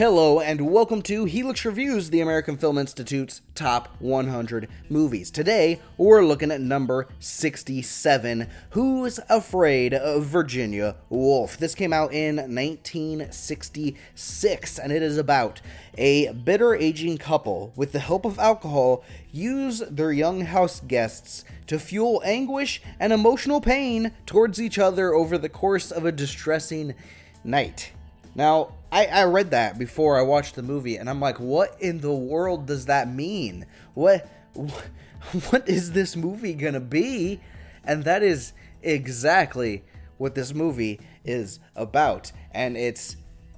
Hello, and welcome to Helix Reviews, the American Film Institute's top 100 movies. Today, we're looking at number 67 Who's Afraid of Virginia Woolf? This came out in 1966, and it is about a bitter aging couple, with the help of alcohol, use their young house guests to fuel anguish and emotional pain towards each other over the course of a distressing night. Now, I, I read that before I watched the movie, and I'm like, what in the world does that mean? What, what, is this movie gonna be? And that is exactly what this movie is about, and it's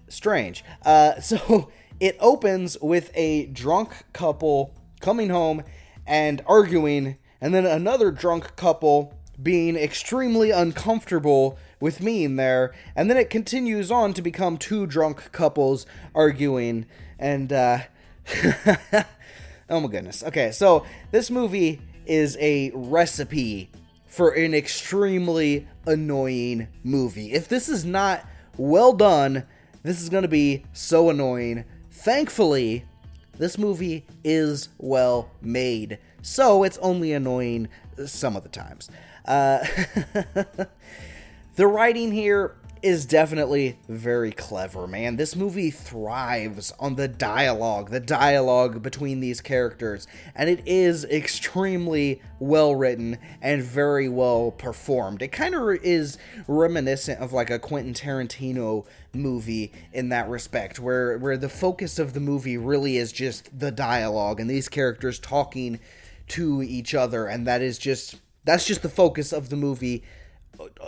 strange. Uh, so it opens with a drunk couple coming home and arguing, and then another drunk couple being extremely uncomfortable with me in there, and then it continues on to become two drunk couples arguing, and uh, oh my goodness. Okay, so this movie is a recipe for an extremely annoying movie. If this is not well done, this is going to be so annoying. Thankfully, this movie is well made, so it's only annoying some of the times. Uh, The writing here is definitely very clever, man. This movie thrives on the dialogue, the dialogue between these characters, and it is extremely well written and very well performed. It kind of is reminiscent of like a Quentin Tarantino movie in that respect, where where the focus of the movie really is just the dialogue and these characters talking to each other, and that is just that's just the focus of the movie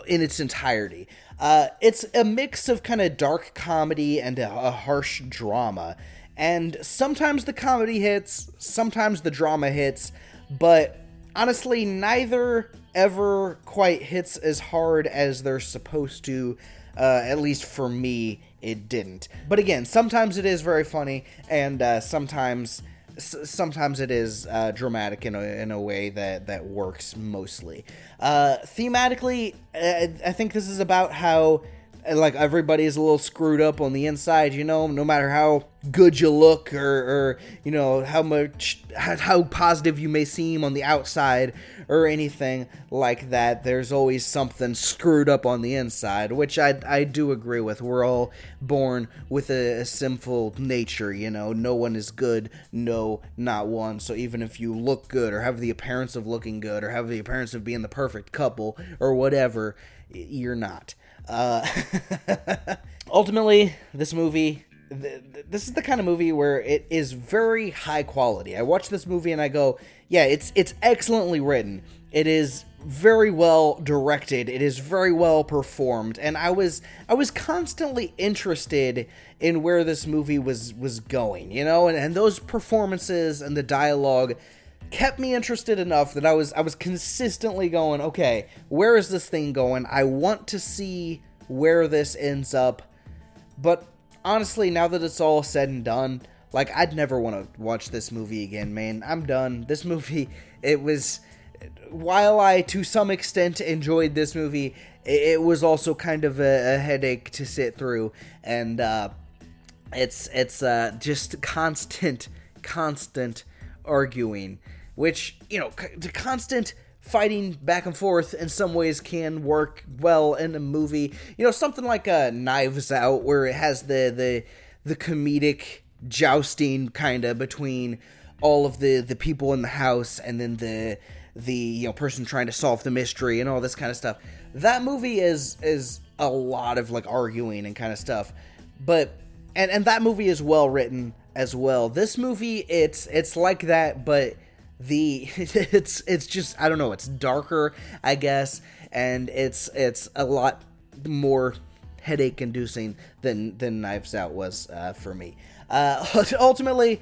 in its entirety. Uh, it's a mix of kind of dark comedy and a, a, harsh drama. And sometimes the comedy hits, sometimes the drama hits, but honestly, neither ever quite hits as hard as they're supposed to. Uh, at least for me, it didn't. But again, sometimes it is very funny, and uh, sometimes sometimes it is uh, dramatic in a, in a way that, that works mostly. Uh, thematically, I, I think this is about how like everybody's a little screwed up on the inside, you know, no matter how good you look or, or you know how much how positive you may seem on the outside or anything like that. There's always something screwed up on the inside, which I I do agree with. We're all born with a, a sinful nature, you know. No one is good, no, not one. So even if you look good or have the appearance of looking good or have the appearance of being the perfect couple or whatever, you're not. Uh, ultimately, this movie this is the kind of movie where it is very high quality. I watch this movie and I go, yeah, it's it's excellently written. It is very well directed. It is very well performed, and I was I was constantly interested in where this movie was was going, you know, and, and those performances and the dialogue kept me interested enough that I was I was consistently going, okay, where is this thing going? I want to see where this ends up. But honestly, now that it's all said and done, like I'd never want to watch this movie again, man. I'm done. This movie, it was while I to some extent enjoyed this movie, it was also kind of a, a headache to sit through and uh it's it's uh just constant constant arguing which you know the constant fighting back and forth in some ways can work well in a movie. You know something like a uh, knives out where it has the the the comedic jousting kind of between all of the the people in the house and then the the you know person trying to solve the mystery and all this kind of stuff. That movie is is a lot of like arguing and kind of stuff. But and and that movie is well written as well. This movie it's it's like that but the it's it's just I don't know, it's darker, I guess, and it's it's a lot more headache inducing than than Knives Out was uh, for me. Uh, ultimately,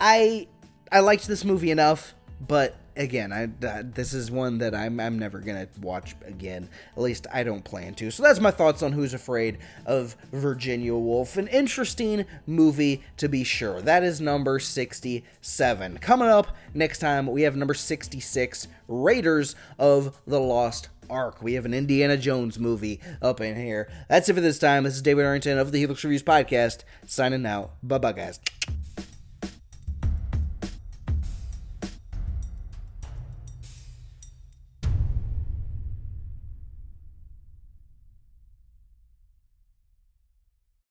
I I liked this movie enough, but again, I uh, this is one that I'm I'm never gonna watch again. At least I don't plan to. So that's my thoughts on Who's Afraid of Virginia Woolf. An interesting movie to be sure. That is number 67. Coming up next time, we have number 66, Raiders of the Lost Ark. We have an Indiana Jones movie up in here. That's it for this time. This is David Arrington of the Helix Reviews Podcast, signing out. Bye bye, guys.